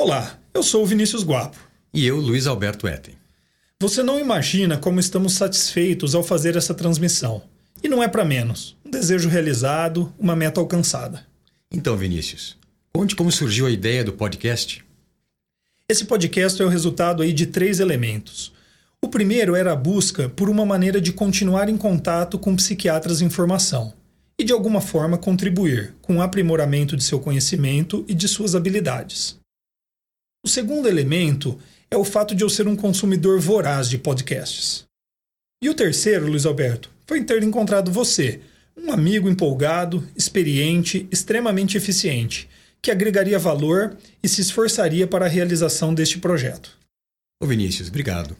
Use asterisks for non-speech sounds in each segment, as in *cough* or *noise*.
Olá, eu sou o Vinícius Guapo. E eu, Luiz Alberto Etten. Você não imagina como estamos satisfeitos ao fazer essa transmissão. E não é para menos. Um desejo realizado, uma meta alcançada. Então, Vinícius, conte como surgiu a ideia do podcast. Esse podcast é o resultado aí de três elementos. O primeiro era a busca por uma maneira de continuar em contato com psiquiatras em formação e de alguma forma contribuir com o aprimoramento de seu conhecimento e de suas habilidades. O segundo elemento é o fato de eu ser um consumidor voraz de podcasts. E o terceiro, Luiz Alberto, foi ter encontrado você, um amigo empolgado, experiente, extremamente eficiente, que agregaria valor e se esforçaria para a realização deste projeto. Ô Vinícius, obrigado.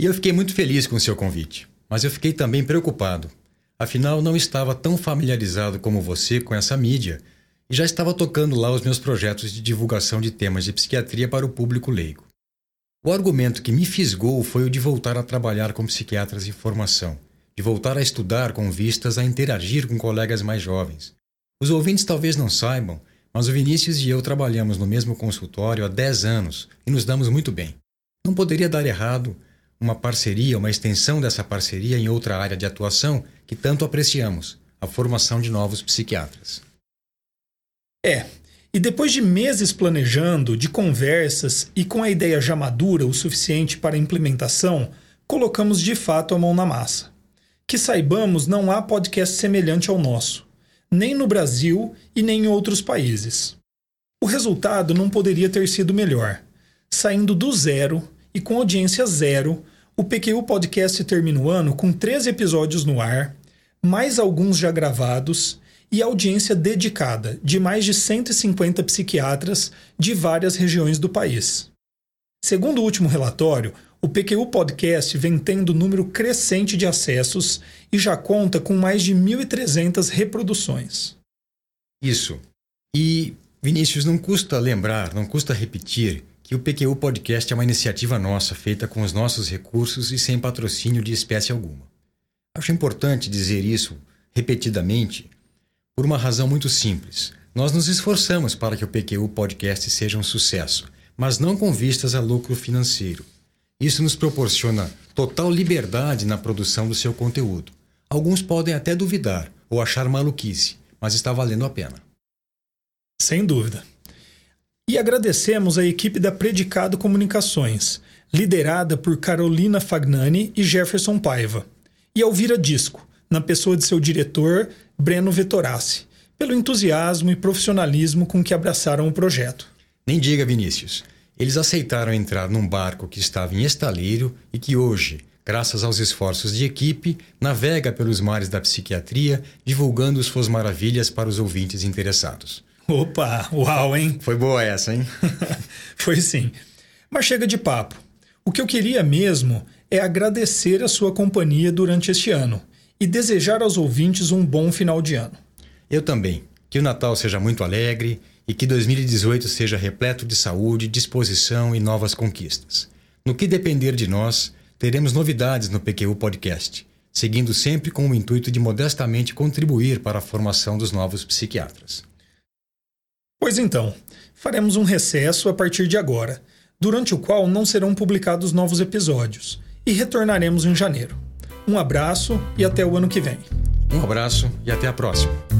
E eu fiquei muito feliz com o seu convite, mas eu fiquei também preocupado. Afinal, não estava tão familiarizado como você com essa mídia e já estava tocando lá os meus projetos de divulgação de temas de psiquiatria para o público leigo. O argumento que me fisgou foi o de voltar a trabalhar com psiquiatras em formação, de voltar a estudar com vistas a interagir com colegas mais jovens. Os ouvintes talvez não saibam, mas o Vinícius e eu trabalhamos no mesmo consultório há 10 anos e nos damos muito bem. Não poderia dar errado uma parceria, uma extensão dessa parceria em outra área de atuação que tanto apreciamos, a formação de novos psiquiatras. É. E depois de meses planejando, de conversas e com a ideia já madura o suficiente para implementação, colocamos de fato a mão na massa. Que saibamos, não há podcast semelhante ao nosso, nem no Brasil e nem em outros países. O resultado não poderia ter sido melhor. Saindo do zero e com audiência zero, o PQU Podcast termina o ano com 13 episódios no ar, mais alguns já gravados e audiência dedicada de mais de 150 psiquiatras de várias regiões do país. Segundo o último relatório, o PQU Podcast vem tendo número crescente de acessos e já conta com mais de 1.300 reproduções. Isso. E, Vinícius, não custa lembrar, não custa repetir que o PQU Podcast é uma iniciativa nossa, feita com os nossos recursos e sem patrocínio de espécie alguma. Acho importante dizer isso repetidamente por uma razão muito simples. Nós nos esforçamos para que o PQU Podcast seja um sucesso, mas não com vistas a lucro financeiro. Isso nos proporciona total liberdade na produção do seu conteúdo. Alguns podem até duvidar ou achar maluquice, mas está valendo a pena. Sem dúvida. E agradecemos a equipe da Predicado Comunicações, liderada por Carolina Fagnani e Jefferson Paiva, e ao Vira Disco, na pessoa de seu diretor, Breno Vettorassi, pelo entusiasmo e profissionalismo com que abraçaram o projeto. Nem diga, Vinícius. Eles aceitaram entrar num barco que estava em estaleiro e que hoje, graças aos esforços de equipe, navega pelos mares da psiquiatria, divulgando suas maravilhas para os ouvintes interessados. Opa, uau, hein? Foi boa essa, hein? *laughs* Foi sim. Mas chega de papo. O que eu queria mesmo é agradecer a sua companhia durante este ano e desejar aos ouvintes um bom final de ano. Eu também. Que o Natal seja muito alegre e que 2018 seja repleto de saúde, disposição e novas conquistas. No que depender de nós, teremos novidades no PQU Podcast, seguindo sempre com o intuito de modestamente contribuir para a formação dos novos psiquiatras. Pois então, faremos um recesso a partir de agora, durante o qual não serão publicados novos episódios, e retornaremos em janeiro. Um abraço e até o ano que vem. Um abraço e até a próxima.